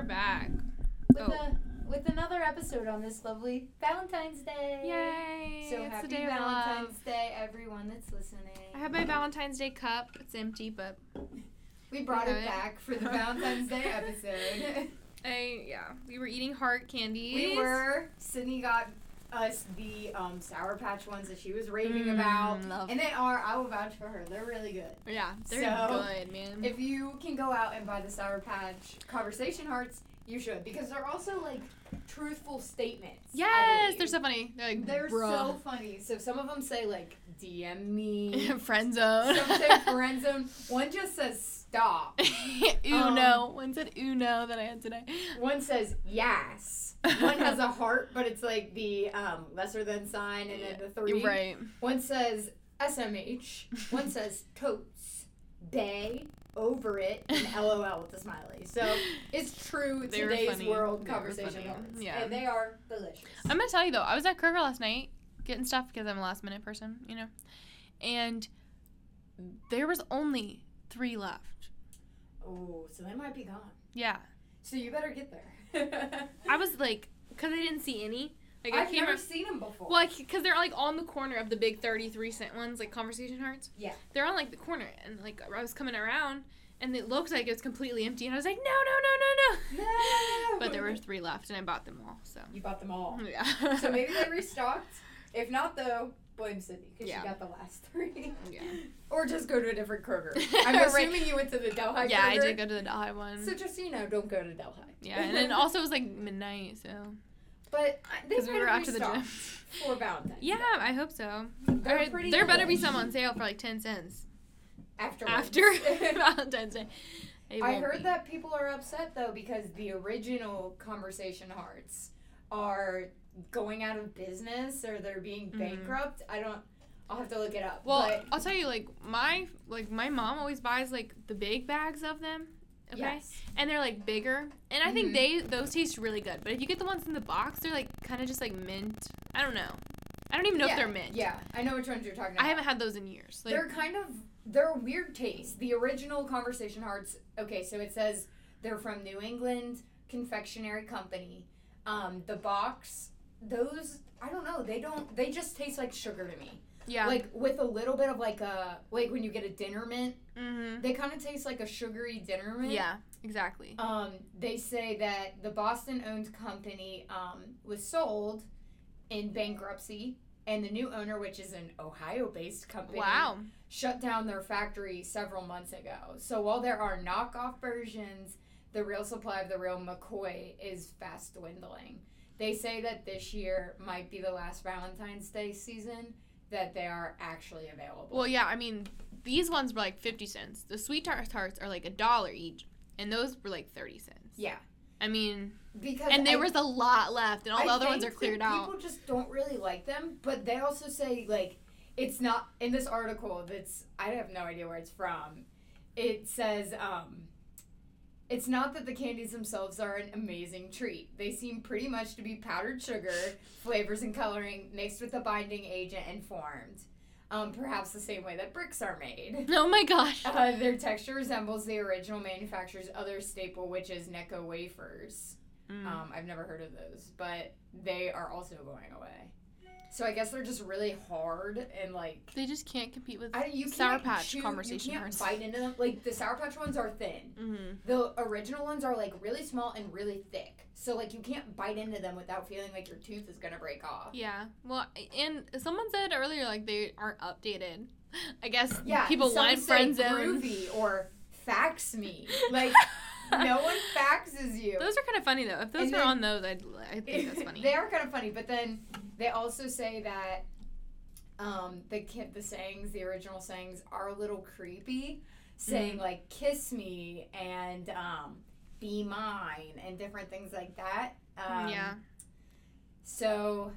we're back. with Oh. a with another episode on this lovely Valentine's Day. Yay! So it's happy the day of Valentine's. Day, everyone that's listening. I have my Valentine's Day cup. It's empty, but we brought it it. back for the Valentine's Day episode. I yeah, we were eating heart candies. we were. Sydney got us the um, Sour Patch ones that she was raving Mm, about, love. and they are. I will vouch for her. They're really good. Yeah, they're So, good, man. If you can go out and buy the Sour Patch Conversation Hearts, you should because they're also like truthful statements. Yes, they're so funny. They're like They're so funny. So some of them say like DM me. friend zone. some say friend zone. One just says stop. Uno. Um, One said Uno that I had today. One says yes. One has a heart, but it's like the um, lesser than sign and then the 3 right. One says SMH. One says totes. Bay. Over it and LOL with the smiley. So it's true They today's world They conversation words. Yeah. And they are delicious. I'm gonna tell you though, I was at Kroger last night getting stuff because I'm a last minute person, you know, and there was only three left. Oh, so they might be gone. Yeah, So you better get there. I was like, because I didn't see any. Like I I've can't never remember. seen them before. Well, because they're like on the corner of the big 33 cent ones, like conversation hearts. Yeah. They're on like the corner, and like I was coming around, and it looked like it was completely empty, and I was like, no, no, no, no, no. No. But there were three left, and I bought them all. So You bought them all. yeah. So maybe they restocked. If not, though, blame Sydney because Yeah. she got the last three. Yeah. Or just go to a different Kroger. I'm Right. assuming you went to the Delhi yeah, I Kroger. did go to the Delhi one. So just so you know, don't go to Delhi. yeah, and then also it was like midnight, so But uh, because we better were after the gym. for Valentine's. Yeah, Day. I hope so. They're pretty there better be some on sale for like ten cents Afterwards. after Valentine's Day. I heard be. that people are upset though because the original conversation hearts are going out of business or they're being Mhm. bankrupt. I don't. I'll have to look it up. Well, but I'll tell you, like my like my mom always buys like the big bags of them. Okay. yes, And they're like bigger, and I Mhm. think they those taste really good. But if you get the ones in the box, they're like kind of just like mint. I don't know. I don't even know yeah, if they're mint. Yeah, I know which ones you're talking about. I haven't had those in years. Like, they're kind of they're a weird taste. The original conversation hearts. Okay, so it says they're from New England Confectionery Company. Um, the box, those I don't know. They don't. They just taste like sugar to me. yeah. Like with a little bit of like a like when you get a dinner mint, mm-hmm. they kind of taste like a sugary dinner mint. Yeah. Exactly. Um, they say that the Boston-owned company um, was sold in bankruptcy, and the new owner, which is an Ohio-based company, Wow. shut down their factory several months ago. So while there are knockoff versions, the real supply of the real McCoy is fast dwindling. They say that this year might be the last Valentine's Day season that they are actually available. Well, yeah. I mean, these ones were like fifty cents. The sweet tart tarts are like a dollar each, and those were like thirty cents. yeah, I mean, because and there I- was a lot left, and all I the other ones are cleared out. People just don't really like them, but they also say like it's not in this article. That's I have no idea where it's from. It says um, it's not that the candies themselves are an amazing treat. They seem pretty much to be powdered sugar, flavors and coloring mixed with a binding agent and formed. Um, perhaps the same way that bricks are made. Oh my gosh. Uh, their texture resembles the original manufacturer's other staple, which is Necco wafers. Mm. Um, I've never heard of those, but they are also going away. So I guess they're just really hard and like they just can't compete with I, you Sour Patch chew- conversation You can't bite into them. Like the Sour Patch ones are thin. hmm The original ones are like really small and really thick. So like you can't bite into them without feeling like your tooth is gonna break off. Yeah. Well, and someone said earlier like they aren't updated. I guess Yeah, people want say friend zone. groovy or fax me. Like no one faxes you. Those are kind of funny though. If those And were then- on those, I'd I think that's funny. they are kind of funny, but then they also say that um, the the sayings, the original sayings, are a little creepy, saying Mm. like "kiss me" and um, "be mine" and different things like that. Um, yeah. So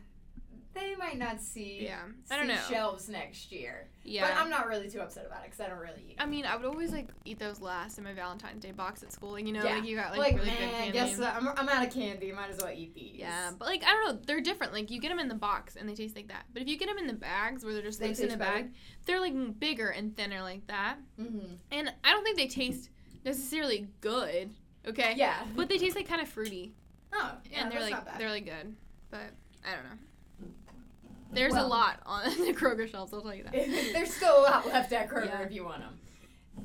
they might not see Yeah. I don't know. shelves next year. Yeah. But I'm not really too upset about it because I don't really eat. I mean, I would always like eat those last in my Valentine's Day box at school. Like, you know, Yeah. like you got like, like, really man, good candy. guess uh, I'm, I'm out of candy. Might as well eat these. yeah, but like I don't know, they're different. Like you get them in the box and they taste like that. But if you get them in the bags where they're just They loose in the better? bag, they're like bigger and thinner like that. Mm-hmm. And I don't think they taste necessarily good. Okay. Yeah. But they taste like kind of fruity, Oh, yeah, and they're that's like not bad. they're like good. But I don't know. There's a lot on the Kroger shelves. I'll tell you that. There's still a lot left at Kroger Yeah. if you want them.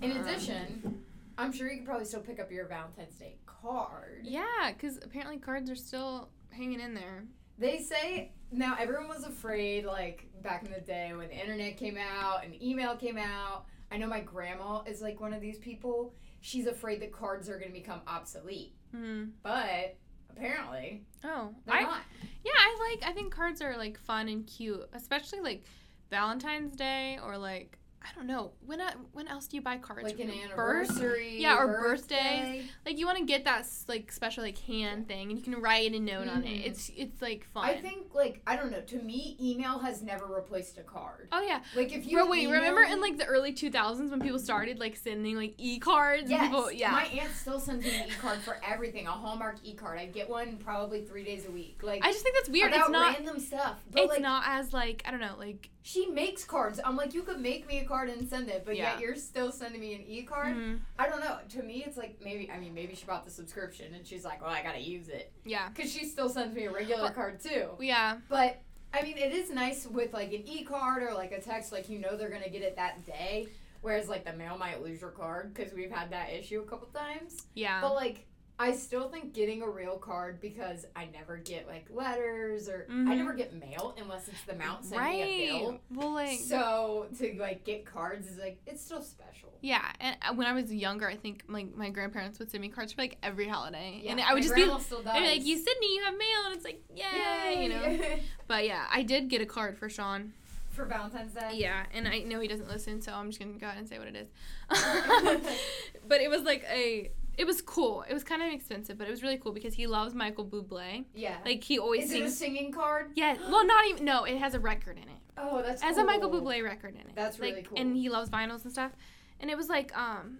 In Um, addition, I'm sure you could probably still pick up your Valentine's Day card. Yeah, because apparently cards are still hanging in there. They say now everyone was afraid, like back in the day when the internet came out and email came out. I know my grandma is like one of these people. She's afraid that cards are going to become obsolete, Hmm. but apparently Oh, they're I not. yeah, I like. I think cards are like fun and cute, especially like Valentine's Day or like I don't know when. uh, When else do you buy cards? Like an Birth? anniversary, Yeah, or birthday. Like you want to get that like special like hand thing, and you can write a note on it. Mhm. It's it's like fun. I think like I don't know. To me, email has never replaced a card. Oh yeah, Like if you Bro, wait, remember me- in like the early 2000s when people started like sending like e-cards? Yes. People, yeah. My aunt still sends me an e-card for everything. A Hallmark e-card. I get one probably three days a week. Like I just think that's weird. about It's not. random stuff. But It's like not as like I don't know like. she makes cards. I'm like, you could make me a card and send it, but Yeah. yet you're still sending me an e-card. mhm, I don't know. To me, it's like maybe. I mean, maybe she bought the subscription and she's like, well, I gotta use it Yeah. because she still sends me a regular Well- card too. Yeah. But I mean, it is nice with like an e-card or like a text, like you know they're gonna get it that day. Whereas like the mail might lose your card because we've had that issue a couple times. Yeah. But like, I still think getting a real card because I never get like letters or I Mhm. never get mail unless it's the mount sending me a bill. right. Well, like. So to like get cards is like it's still special. yeah, and uh, when I was younger, I think like my grandparents would send me cards for like every holiday, and I would my just be, grandma still does. they'd be like, "You Sydney, you have mail," and it's like, "Yay!" You know. But yeah, I did get a card for Sean. for Valentine's Day. Yeah, and I know he doesn't listen, so I'm just gonna go ahead and say what it is. but it was like a, it was cool. It was kind of expensive, but it was really cool because he loves Michael Bublé. Yeah. Like he always is it a singing card? yeah, well, not even. No, it has a record in it. Oh, that's It has cool. a Michael Bublé record in it. That's like, really cool. And he loves vinyls and stuff. And it was like, um,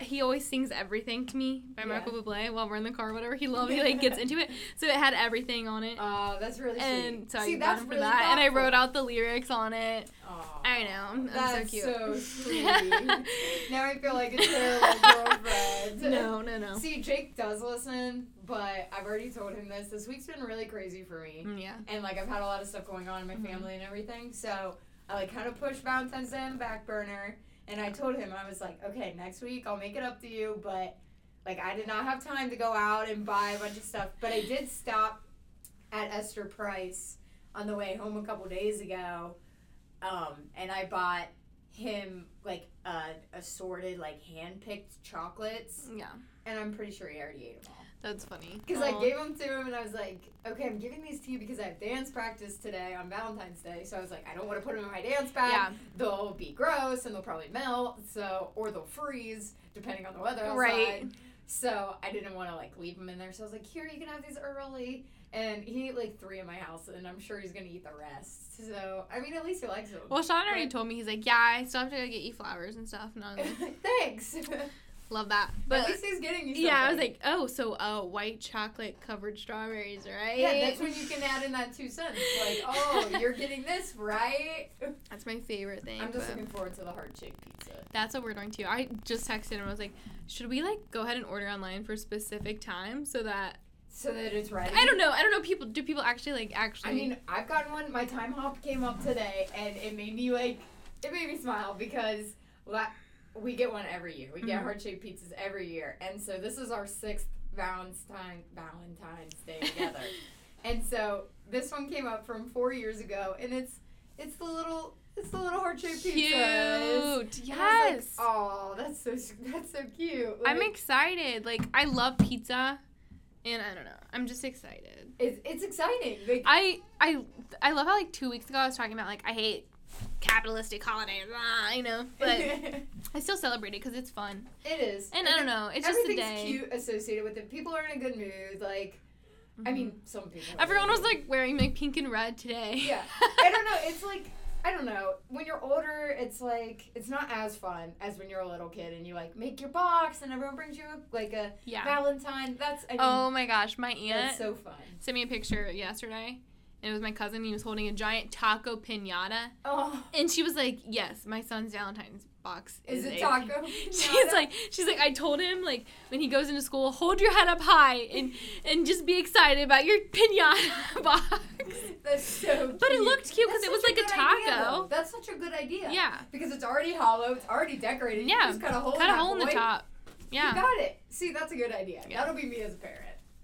he always sings everything to me by Yeah. Michael Bublé while we're in the car, or whatever. He loves. He like gets into it, so it had everything on it. Oh, that's really and sweet. so See, I got that's him for really that, and I wrote out the lyrics on it. Aw, I know, I'm, I'm That's so cute. so sweet. now I feel like a terrible girlfriend. no, no, no. See, Jake does listen, but I've already told him this. This week's been really crazy for me. Mm, yeah. And like I've had a lot of stuff going on in my Mhm. family and everything. So I like kind of pushed Valentine's Day on the back burner. And I told him I was like, okay, next week I'll make it up to you, but like I did not have time to go out and buy a bunch of stuff. But I did stop at Esther Price on the way home a couple days ago, um, and I bought him like uh, assorted like hand picked chocolates, Yeah. and I'm pretty sure he already ate them all. That's funny. Because I gave them to him and I was like, okay, I'm giving these to you because I have dance practice today on Valentine's Day. So I was like, I don't want to put them in my dance bag. Yeah. They'll be gross and they'll probably melt. So or they'll freeze depending on the weather outside. Right. So I didn't want to like leave them in there. So I was like, here, you can have these early. And he ate like three in my house, and I'm sure he's gonna eat the rest. So I mean, at least he likes them. Well, Sean already But- told me he's like, yeah, I still have to go get you flowers and stuff. And I was like, Thanks. love that. But at least he's getting you. Something. yeah, I was like, oh, so uh, white chocolate covered strawberries, right? Yeah, that's when you can add in that two cents. Like, oh, you're getting this, right? That's my favorite thing. I'm just looking forward to the heart shaped pizza. That's what we're doing too. I just texted him. I was like, should we like go ahead and order online for a specific time so that So that it's ready. I don't know. I don't know. People do people actually like actually? I mean, I've gotten one. My Timehop came up today, and it made me like, it made me smile because la- we get one every year. We get Mhm. heart shaped pizzas every year, and so this is our sixth Valentine Valentine's Day together. and so this one came up from four years ago, and it's it's the little it's the little heart shaped pizza. cute. And I was Yes. Like, oh, that's so that's so cute. I'm excited. Like I love pizza, and I don't know. I'm just excited. it's it's exciting. Like, I I I love how like two weeks ago I was talking about like I hate capitalistic holiday, Ah, you know, but I still celebrate it because it's fun. it is. And I don't know. It's just a Everything's day. cute associated with it. People are in a good mood. Like, I Mhm. mean, some people. everyone was like wearing like pink and red today. Yeah. I don't know. It's like I don't know. When you're older, it's like it's not as fun as when you're a little kid and you like make your box and everyone brings you a, like a yeah. Valentine. That's I mean, Oh my gosh, my aunt that's so fun. sent me a picture yesterday, and it was my cousin. He was holding a giant taco pinata, Oh, and she was like, "Yes, my son's Valentine's box is is it a taco? She's like, she's like, I told him like when he goes into school, hold your head up high and and just be excited about your pinata box. That's so. Cute. But it looked cute because it was like a idea, taco. though. That's such a good idea. Yeah, Because it's already hollow. It's already decorated. You Yeah, just cut a hole. cut in a hole in the top. You Yeah, got it. See, that's a good idea. Yeah. That'll be me as a parent.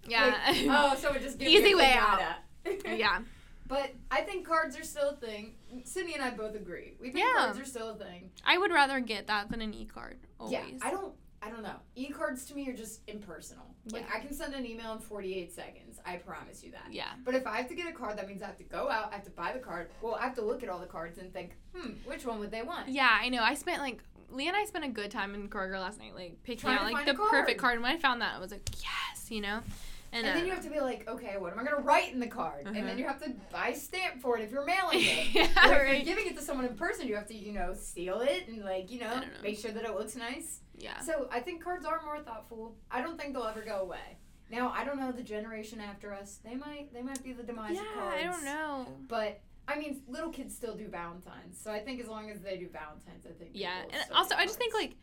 yeah, Like, oh, someone just give Easy me a way pinata. yeah. But I think cards are still a thing. Sydney and I both agree. We think Yeah. cards are still a thing. I would rather get that than an e card. Always. Yeah, I don't. I don't know. E-cards to me are just impersonal. Like I can send an email in 48 seconds. I promise you that. Yeah. But if I have to get a card, that means I have to go out. I have to buy the card. Well, I have to look at all the cards and think, hmm, which one would they want? Yeah, I know. I spent like Leah and I spent a good time in Kroger last night, like picking Trying out like the card. perfect card. And when I found that, I was like, yes, you know. And, And, uh, then you have to be like, okay, what am I gonna write in the card? And Uh-huh. then you have to buy a stamp for it if you're mailing it. yeah, Or if right. you're giving it to someone in person, you have to, you know, seal it and like, you know, know. make sure that it looks nice. yeah. So I think cards are more thoughtful. I don't think they'll ever go away. Now I don't know the generation after us. They might they might be the demise Yeah, of cards. I don't know. But I mean, little kids still do Valentines, so I think as long as they do Valentines, I think. Yeah, and also I just think like,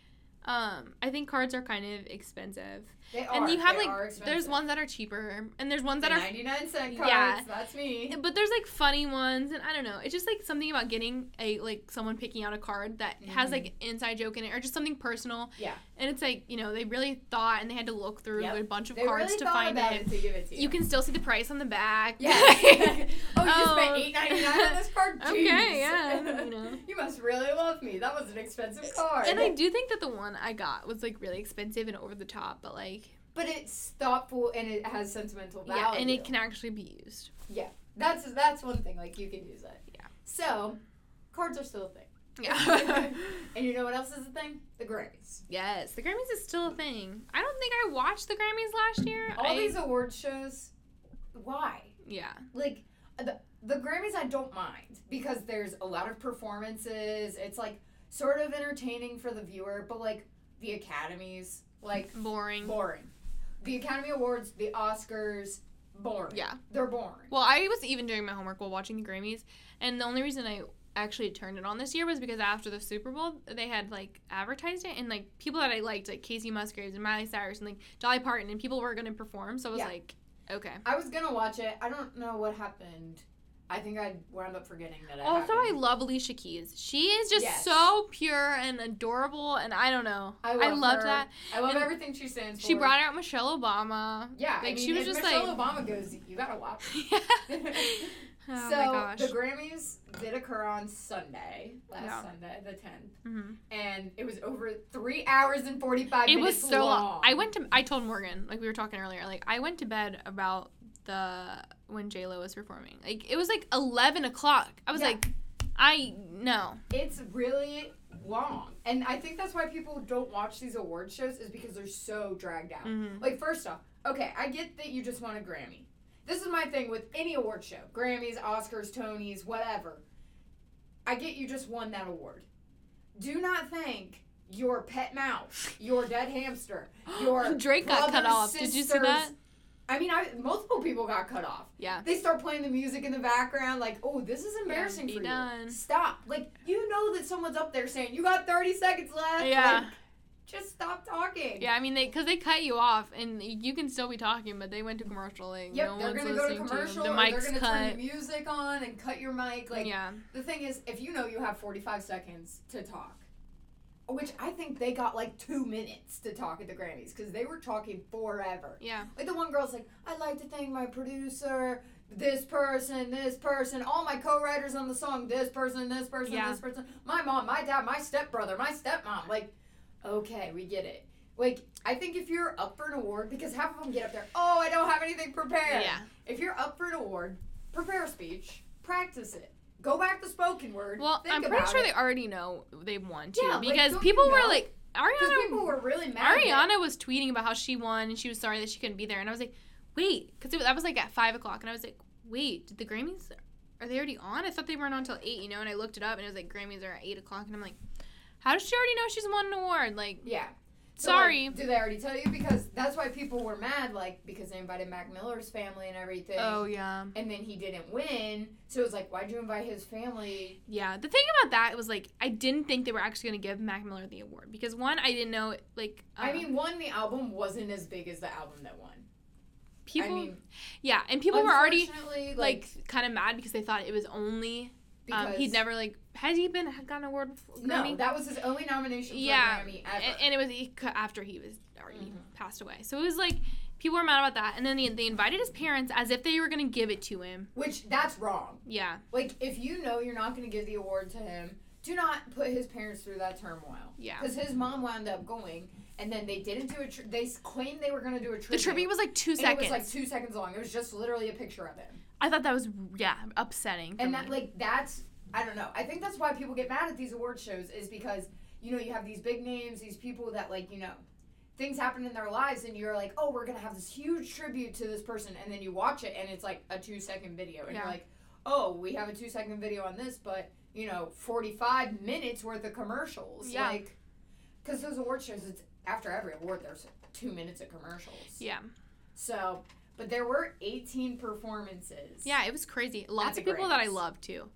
um, I think cards are kind of expensive, they are. and you have they like there's ones that are cheaper, and there's ones The that are 99 cent cards. Yeah. That's me. But there's like funny ones, and I don't know. It's just like something about getting a like someone picking out a card that has Mhm. like inside joke in it, or just something personal. Yeah. And it's like you know they really thought, and they had to look through Yep. a bunch of They cards really to find it. it to give it to you. You can still see the price on the back. Yeah. oh, you Oh. spent eight ninety nine on this card. Okay, yeah, you know. you must really love me. That was an expensive card. and I do think that the one I got was like really expensive and over the top, but like but it's thoughtful and it has sentimental value. yeah, and it can actually be used. Yeah, that's that's one thing. Like you can use it. Yeah. So, cards are still a thing. Yeah. and you know what else is a thing? The Grammys. yes, the Grammys is still a thing. I don't think I watched the Grammys last year. All I, these award shows. Why? yeah. Like uh, the the Grammys, I don't mind because there's a lot of performances. It's like sort of entertaining for the viewer, but like the Academies, like Boring. boring. The Academy Awards, the Oscars, born. Yeah. They're born. Well, I was even doing my homework while watching the Grammys, and the only reason I actually turned it on this year was because after the Super Bowl, they had like advertised it, and like people that I liked, like Kacey Musgraves and Miley Cyrus and like Dolly Parton, and people were gonna perform. So I was Yeah. like, okay. I was gonna watch it. I don't know what happened. I think I wound up forgetting that. Also, I love Alicia Keys. She is just Yes. so pure and adorable, and I don't know. I love loved her. that. I love and everything she stands for. She brought out Michelle Obama. Yeah, like, I mean, she was just Michelle like- Obama goes, you gotta watch. oh so my gosh. the Grammys did occur on Sunday, last Yeah. Sunday, the tenth, Mhm. and it was over three hours and forty five minutes. It was so long. long. I went to. I told Morgan, like we were talking earlier, like I went to bed about the when J Lo was performing. Like it was like eleven o'clock. I was Yeah. like, I no. It's really long, and I think that's why people don't watch these award shows is because they're so dragged out. Mhm. Like first off, okay, I get that you just want a Grammy. This is my thing with any award show, Grammys, Oscars, Tonys, whatever. I get you just won that award. Do not think your pet mouse, your dead hamster, your Drake got cut off. Did you see that? I mean, I multiple people got cut off. Yeah. They start playing the music in the background, like, "Oh, this is embarrassing be for done. you." Stop! Like, you know that someone's up there saying, "You got thirty seconds left." Yeah. Like, just stop talking. Yeah, I mean, they because they cut you off, and you can still be talking, but they went to commercial. Like, Yep, no they're gonna go to commercial, to. The they're gonna cut. turn the music on and cut your mic. Like, yeah, the thing is, if you know you have forty-five seconds to talk, which I think they got like two minutes to talk at the Grammys because they were talking forever. yeah, Like the one girl's like, I'd like to thank my producer, this person, this person, all my co-writers on the song, this person, this person, Yeah. this person, my mom, my dad, my stepbrother, my stepmom. Like, okay, we get it. Like, I think if you're up for an award, because half of them get up there, oh, I don't have anything prepared. yeah. If you're up for an award, prepare a speech, practice it, go back to spoken word. Well, I'm pretty sure it. they already know they won too, Yeah, because don't people you were like, Ariana people were really mad. Ariana was tweeting about how she won and she was sorry that she couldn't be there, and I was like, wait, because that was like at five o'clock, and I was like, wait, did the Grammys are they already on? I thought they weren't on until eight, you know, and I looked it up and it was like Grammys are at eight o'clock, and I'm like, how does she already know she's won an award? Like, Yeah. So, like, Sorry. do they already tell you? Because that's why people were mad, like because they invited Mac Miller's family and everything. oh yeah. And then he didn't win, so it was like, why'd you invite his family? Yeah, the thing about that was like I didn't think they were actually going to give Mac Miller the award because one, I didn't know like I uh, mean, one, the album wasn't as big as the album that won. people, I mean, yeah, and people were already unfortunately, like kind of mad because they thought it was only um, he'd never like has he been had gotten an award before? no, that was his only nomination for Yeah, Grammy ever. and, and it was he, after he was already Mhm. passed away. So it was like people were mad about that, and then they, they invited his parents as if they were going to give it to him. Which that's wrong. Yeah, Like, if you know you're not going to give the award to him, do not put his parents through that turmoil. yeah. Because his mom wound up going, and then they didn't do a. Tri- they claimed they were going to do a tribute. The tribute was like two seconds. It was like two seconds long. It was just literally a picture of him. I thought that was yeah upsetting. And me. that like that's I don't know. I think that's why people get mad at these award shows is because you know you have these big names, these people that like you know things happen in their lives, and you're like, oh, we're gonna have this huge tribute to this person, and then you watch it, and it's like a two second video, and Yeah. you're like, oh, we have a two second video on this, but you know, forty five minutes worth of commercials, Yeah. like because those award shows, it's after every award, there's two minutes of commercials. yeah, So, but there were 18 performances. yeah, it was crazy. Lots of people that I Grammys. love too.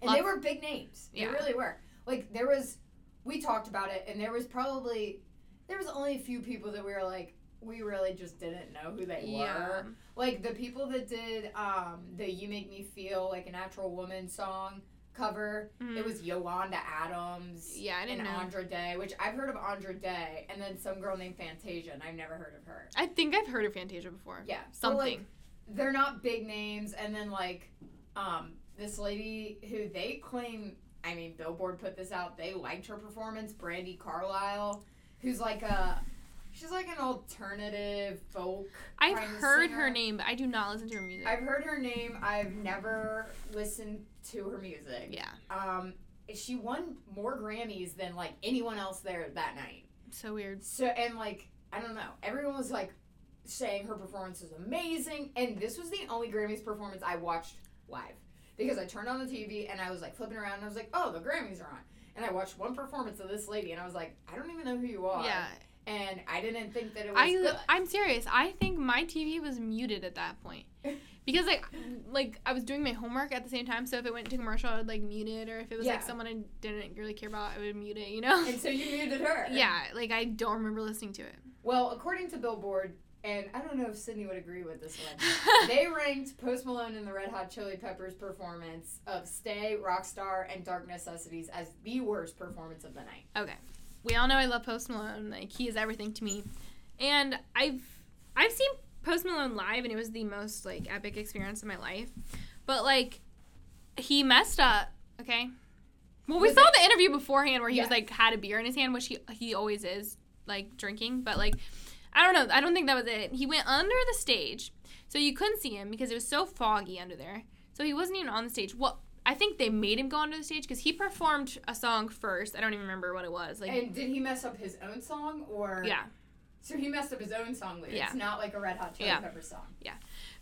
And they were big names. They Yeah. really were. Like there was we talked about it and there was probably there was only a few people that we were like we really just didn't know who they Yeah. were. Like the people that did um the You Make Me Feel Like a Natural Woman song cover. Mhm. It was Yolanda Adams Yeah, I and didn't know. Andra Day, which I've heard of Andra Day, and then some girl named Fantasia, and I've never heard of her. I think I've heard of Fantasia before. Yeah. so, like, Something. they're not big names and then like um this lady who they claim i mean billboard put this out they liked her performance brandi carlile who's like a she's like an alternative folk I've heard her name, but I do not listen to her music. i've heard her name i've never listened to her music. Yeah, um she won more grammys than like anyone else there that night. So weird. so and like I don't know, everyone was like saying her performance was amazing, and this was the only Grammys performance I watched live. Because I turned on the TV and I was like flipping around and I was like, oh, the Grammys are on, and I watched one performance of this lady and I was like, I don't even know who you are, Yeah, and I didn't think that it was I good. I'm serious. I think my TV was muted at that point because like like I was doing my homework at the same time. So if it went to commercial, I would like mute it, or if it was Yeah. like someone I didn't really care about, I would mute it. You know? and so you muted her. yeah, like I don't remember listening to it. Well, according to Billboard, and I don't know if Sydney would agree with this one. they ranked Post Malone and the Red Hot Chili Peppers performance of Stay, Rockstar, and Dark Necessities as the worst performance of the night. Okay. We all know I love Post Malone. Like he is everything to me. And I've I've seen Post Malone live and it was the most like epic experience of my life. But like he messed up, okay? Well, we Was saw it- the interview beforehand where he was like had a beer in his hand, which he he always is like drinking, but like I don't know. I don't think that was it. He went under the stage. So you couldn't see him because it was so foggy under there. So he wasn't even on the stage. Well, I think they made him go onto the stage because he performed a song first. I don't even remember what it was. Like and did he mess up his own song or? Yeah. So he messed up his own song lyrics, Yeah. not like a Red Hot Chili Yeah. Peppers song. Yeah.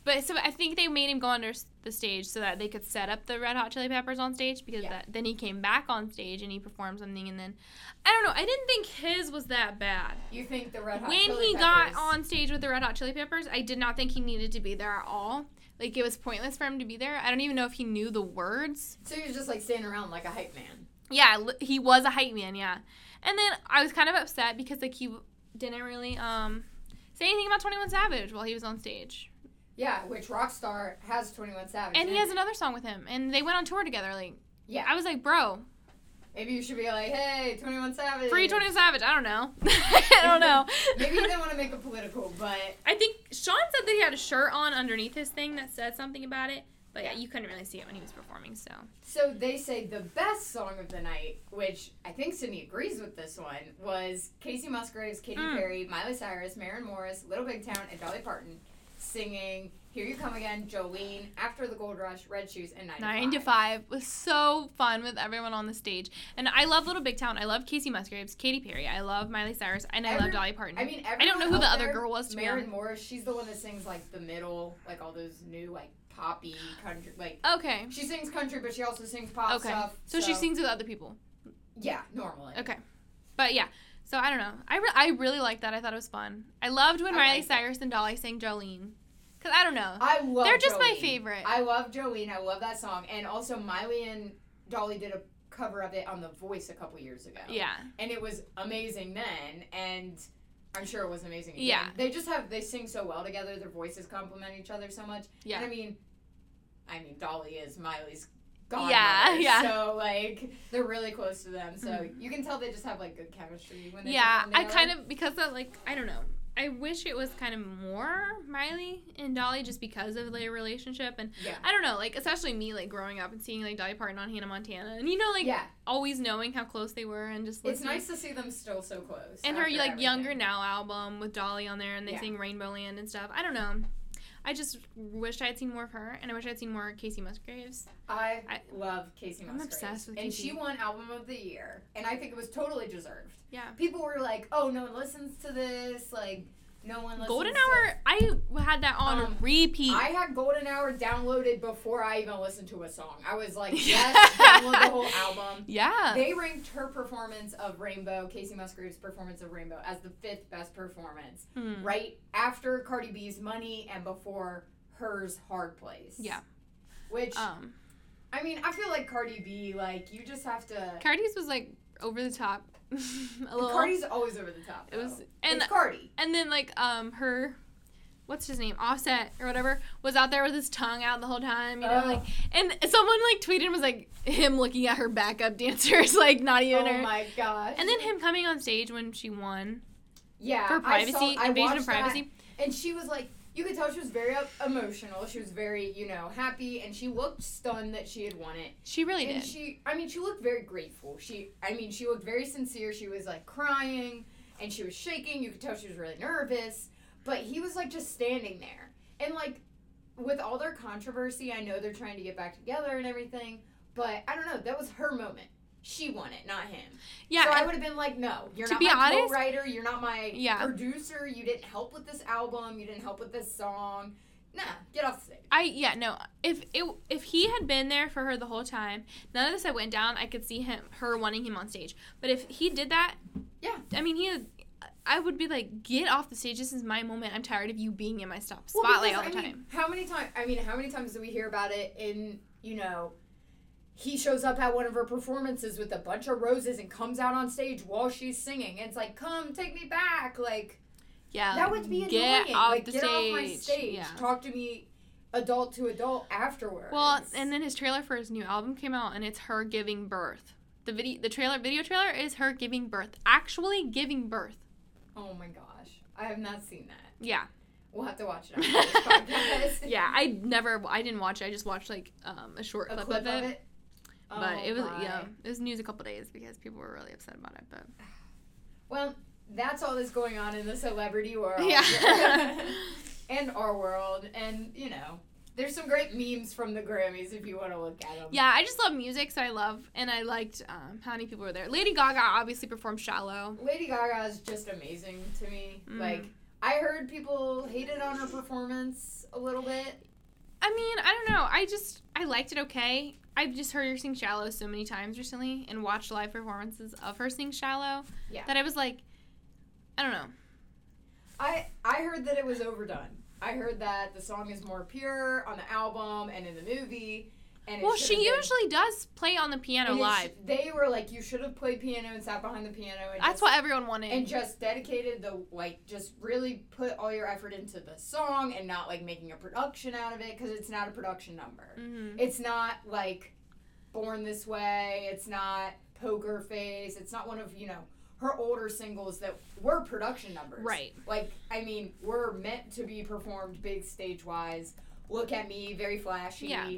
But so I think they made him go under the stage so that they could set up the Red Hot Chili Peppers on stage because Yeah. that, then he came back on stage and he performed something and then I don't know. I didn't think his was that bad. You think the Red Hot when Chili he Peppers? got on stage with the Red Hot Chili Peppers, I did not think he needed to be there at all. Like it was pointless for him to be there. I don't even know if he knew the words. So he was just like standing around like a hype man. Yeah, he was a hype man. Yeah, and then I was kind of upset because like he didn't really um say anything about Twenty One Savage while he was on stage. Yeah, which Rockstar has Twenty One Savage. And he has another song with him, and they went on tour together. Like, Yeah. I was like, bro, Maybe you should be like, hey, Twenty One Savage. free Twenty One Savage. I don't know. I don't know. Maybe he didn't want to make it political, but I think Sean said that he had a shirt on underneath his thing that said something about it, but yeah, Yeah. you couldn't really see it when he was performing. So So they say the best song of the night, which I think Sydney agrees with this one, was Kacey Musgraves, Katy Mm. Perry, Miley Cyrus, Maren Morris, Little Big Town, and Dolly Parton singing Here You Come Again, Jolene, After the Gold Rush, Red Shoes, and 9 to nine to five was so fun with everyone on the stage, and I love Little Big Town. I love Kacey Musgraves, Katy Perry. I love Miley Cyrus, and I love Dolly Parton. I mean, I don't know who the out other girl was to Maren. Morris, she's the one that sings like the middle, like all those new like poppy country, like Okay. she sings country, but she also sings pop Okay. stuff. So, she sings with other people. Yeah, normally. Okay. But yeah. So I don't know. I, re- I really liked that. I thought it was fun. I loved when I Miley liked it. Cyrus and Dolly sang Jolene. Cause I don't know. I love. They're just my favorite. I love Jolene. I love that song, and also Miley and Dolly did a cover of it on The Voice a couple years ago. yeah. and it was amazing then, and I'm sure it was amazing. Again. Yeah. they just have they sing so well together. Their voices complement each other so much. Yeah. and I mean, I mean Dolly is Miley's. Godmother, Yeah, yeah. So like they're really close to them, so Mhm. you can tell they just have like good chemistry when they Yeah. I kind of because of like I don't know. I wish it was kind of more Miley and Dolly just because of their relationship and yeah I don't know, like especially me like growing up and seeing like Dolly Parton on Hannah Montana and you know like yeah. always knowing how close they were and just It's nice to see them still so close. and her like everything. younger now album with Dolly on there and they Yeah. sing Rainbow Land and stuff. I don't know. I just wish I had seen more of her and I wish I had seen more Kacey Musgraves. I, I- love Kacey I'm Musgraves. obsessed with And Kacey. she won Album of the Year, and I think it was totally deserved. Yeah. People were like, "Oh, no one listens to this. Like, no one listens." Golden Hour, I had that on Um, repeat. I had Golden Hour downloaded before I even listened to a song. I was like, "Yes, download the whole album." yeah. They ranked her performance of Rainbow, Kacey Musgraves' performance of Rainbow, as the fifth best performance, Hmm. right after Cardi B's Money and before hers Hard Place. Yeah. Which Um, I mean, I feel like Cardi B, like you just have to. Cardi's was like over the top. a little. Cardi's always over the top. It was though. and it's Cardi. and then like um her. What's his name? Offset or whatever was out there with his tongue out the whole time, you know, Oh. like and someone like tweeted and was like him looking at her backup dancers, like not even her Oh her. my gosh. And then him coming on stage when she won yeah, for I privacy, saw- I invasion of watched that, privacy. and she was like, you could tell she was very uh, emotional. She was very, you know, happy, and she looked stunned that she had won it. She really and did. she, I mean, she looked very grateful. She, I mean, she looked very sincere. She was like crying, and she was shaking. You could tell she was really nervous. But he was like just standing there, and like with all their controversy, I know they're trying to get back together and everything. But I don't know. That was her moment. She won it, not him. yeah, So I would have been like, no, you're To not be my honest- co-writer. You're not my Yeah. producer. You didn't help with this album. You didn't help with this song. Nah, get off the stage. I yeah no if it if he had been there for her the whole time none of this had went down I could see him her wanting him on stage but if he did that Yeah. I mean he I would be like get off the stage this is my moment I'm tired of you being in my stop Well, spotlight because, all the I mean, time how many times? I mean, how many times do we hear about it in you know? He shows up at one of her performances with a bunch of roses and comes out on stage while she's singing. And it's like, come take me back. Like yeah that would be get annoying. off like the get stage off my stage. yeah Talk to me, adult to adult afterwards. well and then his trailer for his new album came out and it's her giving birth the video the trailer video trailer is her giving birth actually giving birth oh my gosh, I have not seen that. yeah We'll have to watch it after this podcast. yeah I never I didn't watch it I just watched like um a short a clip, clip of it. But Oh it was my. yeah, it was news a couple days because people were really upset about it. But Well, that's all that's going on in the celebrity world. Yeah. and our world. And, you know, there's some great memes from the Grammys if you want to look at them. yeah, I just love music, so I love and I liked um, how many people were there. Lady Gaga obviously performed "Shallow." Lady Gaga is just amazing to me. Mm. Like, I heard people hated on her performance a little bit. I mean, I don't know. I just I liked it okay. I've just heard her sing "Shallow" so many times recently and watched live performances of her sing "Shallow" Yeah. that I was like, I don't know. I I heard that it was overdone. I heard that the song is more pure on the album and in the movie. And Well, she been- usually does play on the piano and it sh- live. they were like, you should have played piano and sat behind the piano. And That's just, what everyone wanted. and just dedicated the like just really put all your effort into the song and not like making a production out of it because it's not a production number hmm it's not like born this way it's not poker face it's not one of you know her older singles that were production numbers Right. like i mean were meant to be performed big stage wise look at me very flashy Yeah.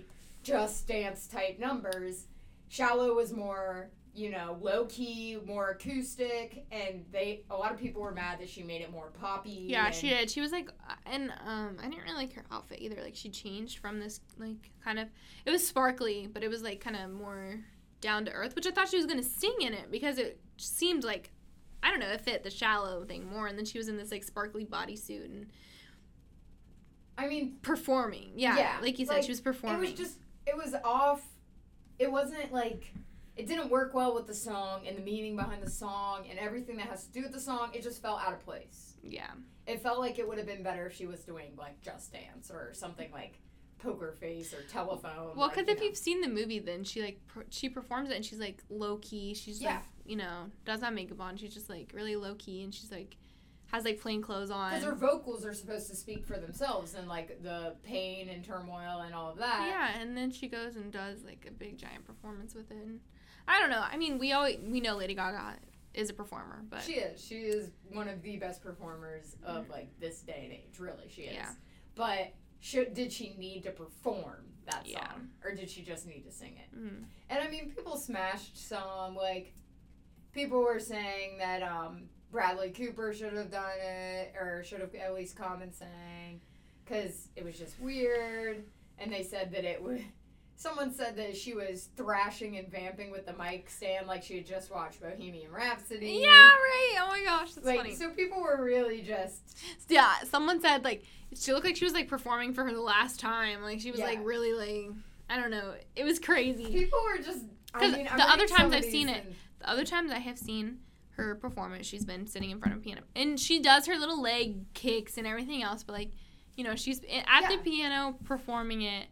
Just dance type numbers shallow was more you know low key more acoustic and they a lot of people were mad that she made it more poppy Yeah, she did. She was like, and um, I didn't really like her outfit either. Like she changed from this like kind of, it was sparkly, but it was like kind of more down to earth, which I thought she was gonna sing in it because it seemed like, I don't know, it fit the shallow thing more. And then she was in this like sparkly bodysuit and i mean performing. Yeah, Yeah, like you said, like, she was performing. It was just it was off. It wasn't like it didn't work well with the song and the meaning behind the song and everything that has to do with the song. It just felt out of place. Yeah. It felt like it would have been better if she was doing like Just Dance or something like Poker Face or Telephone. Well, like, because you if know. you've seen the movie, then she like per- she performs it and she's like low key. She's Yeah. like you know does not make makeup on. She's just like really low key and she's like has like plain clothes on. Because her vocals are supposed to speak for themselves and like the pain and turmoil and all of that. Yeah, and then she goes and does like a big giant performance with it. And I don't know. I mean, we always we know Lady Gaga is a performer, but She is. She is one of the best performers of like this day and age. Really, she is. Yeah. But should, did she need to perform that song, Yeah. or did she just need to sing it? mm, And I mean, people smashed some. Like, people were saying that um, Bradley Cooper should have done it, or should have at least come and sang, because it was just weird. And they said that it would. Someone said that she was thrashing and vamping with the mic stand like she had just watched Bohemian Rhapsody. yeah, right. Oh my gosh, that's Like, funny. so people were really just. yeah, someone said like she looked like she was like performing for her the last time. Like she was Yeah. like really like I don't know. It was crazy. People were just. I 'Cause mean, the other times I've seen it, The other times I have seen her performance, she's been sitting in front of piano, and she does her little leg kicks and everything else. But like, you know, she's at the piano performing it.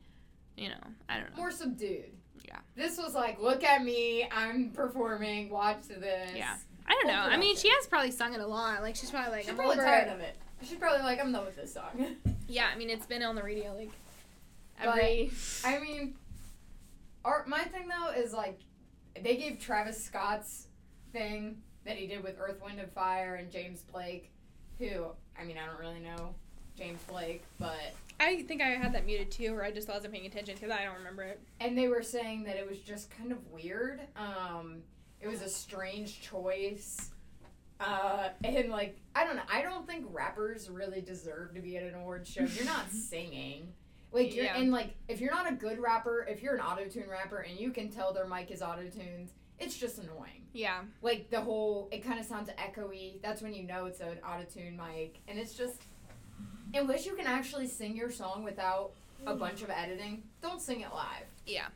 You know, I don't know. more subdued. Yeah. This was like, look at me, I'm performing, watch this. Yeah. I don't know. I mean, she has probably sung it a lot. Like she's probably like, She's I'm probably tired it. of it. She's probably like, I'm done with this song. Yeah, I mean, it's been on the radio like But- every. I mean, our, my thing though is like, they gave Travis Scott's thing that he did with Earth, Wind, and Fire and James Blake, who, I mean, I don't really know James Blake, but I think I had that muted too, or I just wasn't paying attention because I don't remember it. and they were saying that it was just kind of weird. Um, it was a strange choice. Uh, and like I don't know, I don't think rappers really deserve to be at an awards show. You're not singing. Like you're Yeah. and like if you're not a good rapper, if you're an auto tune rapper and you can tell their mic is auto tuned, it's just annoying. Yeah. Like the whole it kind of sounds echoey. That's when you know it's an auto tune mic, and it's just unless you can actually sing your song without a bunch of editing, don't sing it live. Yeah.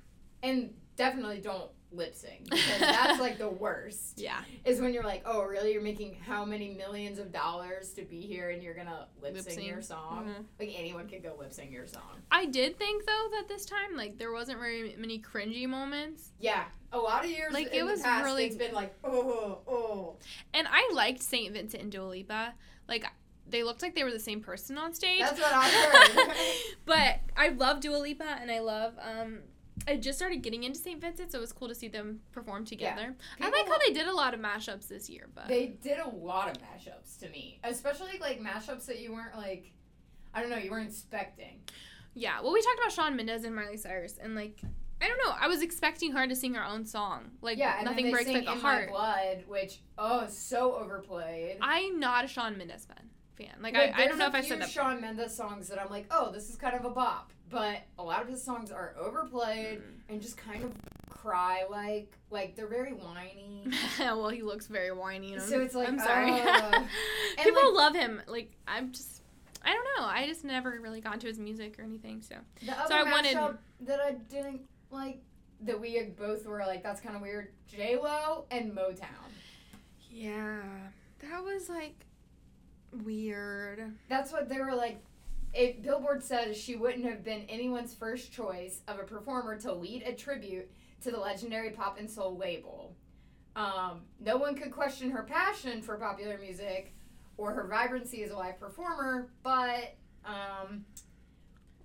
And definitely don't lip sync because that's like the worst. Yeah. Is when you're like, oh, really? You're making how many millions of dollars to be here and you're gonna lip sync your song? Mhm. Like anyone could go lip sync your song. I did think though that this time like there wasn't very many cringy moments, Yeah, a lot of years Like, it was past, really- it's been like, oh, oh. and I liked Saint Vincent and Dua Lipa. Like they looked like they were the same person on stage. That's what I heard. but I love Dua Lipa and I love um. I just started getting into St. Vincent, so it was cool to see them perform together. I like how they did a lot of mashups this year, but They did a lot of mashups to me, especially like mashups that you weren't like, I don't know, you weren't expecting. yeah. Well, we talked about Shawn Mendes and Miley Cyrus, and like I don't know, I was expecting her to sing her own song, like yeah, nothing breaks like a In heart. Blood, which oh, so overplayed. I'm not a Shawn Mendes fan. Fan, like Like, I, I don't know if I few said that. Shawn Mendes songs that I'm like, oh, this is kind of a bop, but a lot of his songs are overplayed Mm. and just kind of cry like, like they're very whiny. well, he looks very whiny. And So it's like, I'm sorry. uh, People like- love him. Like I'm just, I don't know. I just never really got into his music or anything. So The other I wanted- mashup that I didn't like, that we both were like, that's kind of weird. J Lo and Motown. yeah, that was like weird. That's what they were like. It, Billboard says she wouldn't have been anyone's first choice of a performer to lead a tribute to the legendary pop and soul label. Um, no one could question her passion for popular music or her vibrancy as a live performer, but um,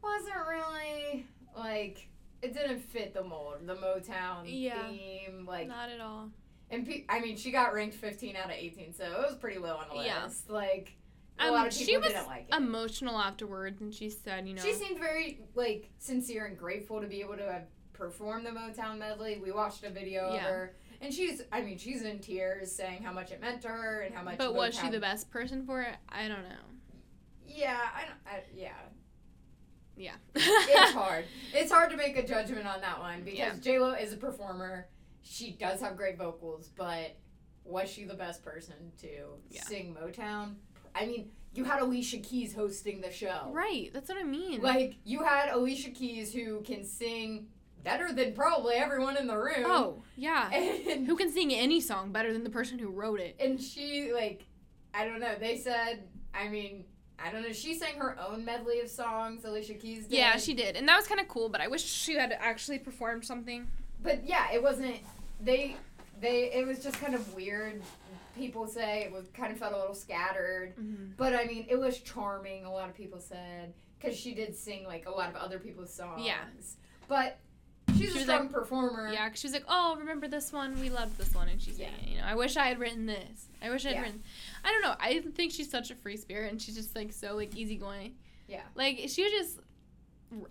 wasn't really like it didn't fit the mold, the Motown Yeah. theme. Like, Not at all. and pe- I mean, she got ranked 15 out of 18, so it was pretty low on the Yeah. list. Like, a Um, lot of she people was didn't like it. Emotional afterwards, and she said, you know, She seemed very like sincere and grateful to be able to have performed the Motown medley. We watched a video Yeah. of her, and she's I mean she's in tears saying how much it meant to her and how much. but was she the best person for it? I don't know. Yeah, I don't. I, yeah, Yeah. it's hard. It's hard to make a judgment on that one because Yeah. J Lo is a performer. She does have great vocals, but was she the best person to Yeah. sing Motown? I mean, you had Alicia Keys hosting the show. right. That's what I mean. Like you had Alicia Keys who can sing better than probably everyone in the room. Oh, yeah. and Who can sing any song better than the person who wrote it? and she like I don't know. They said I mean I don't know. She sang her own medley of songs. Alicia Keys did. Yeah, she did. And that was kind of cool, but I wish she had actually performed something. But yeah, it wasn't. They they it was just kind of weird. People say it was kind of felt a little scattered. Mm-hmm. But I mean, it was charming. A lot of people said because she did sing like a lot of other people's songs. Yeah. But she's She a was strong like- performer. Yeah, she was like, "Oh, remember this one? We loved this one," and she's Yeah. it. You know, I wish I had written this. I wish I had Yeah. written. I don't know. I think she's such a free spirit, and she's just like so like easygoing. Yeah. Like she was just.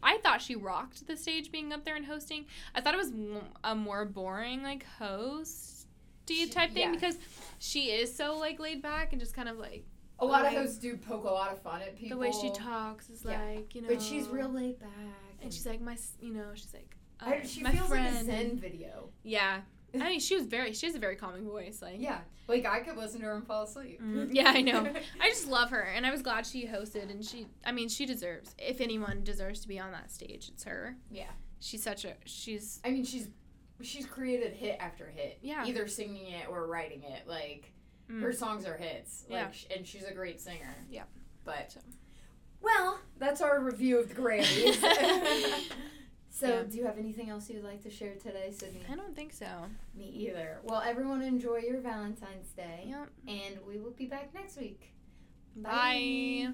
I thought she rocked the stage being up there and hosting. I thought it was a more boring like host She- type thing yeah. because she is so like laid back and just kind of like A lot of Like- hosts do poke a lot of fun at people. the way she talks is Yeah. like you know. But she's real laid back. And she's like my, you know, she's like. I, uh, she my feels friend. like a Zen video. Yeah. I mean, she was very. She has a very calming voice. Like. Yeah. Like I could listen to her and fall asleep. Mm, yeah, I know. I just love her, and I was glad she hosted. And she, I mean, she deserves. If anyone deserves to be on that stage, it's her. Yeah. She's such a. She's. I mean, she's she's created hit after hit. Yeah. Either singing it or writing it. Like mm. her songs are hits. Like, Yeah. sh- and she's a great singer. Yeah. But So. well, that's our review of the Grammys. so, Yeah. do you have anything else you'd like to share today, Sydney? I don't think so. Me either. Well, everyone enjoy your Valentine's Day, Yep. and we will be back next week. Bye. Bye.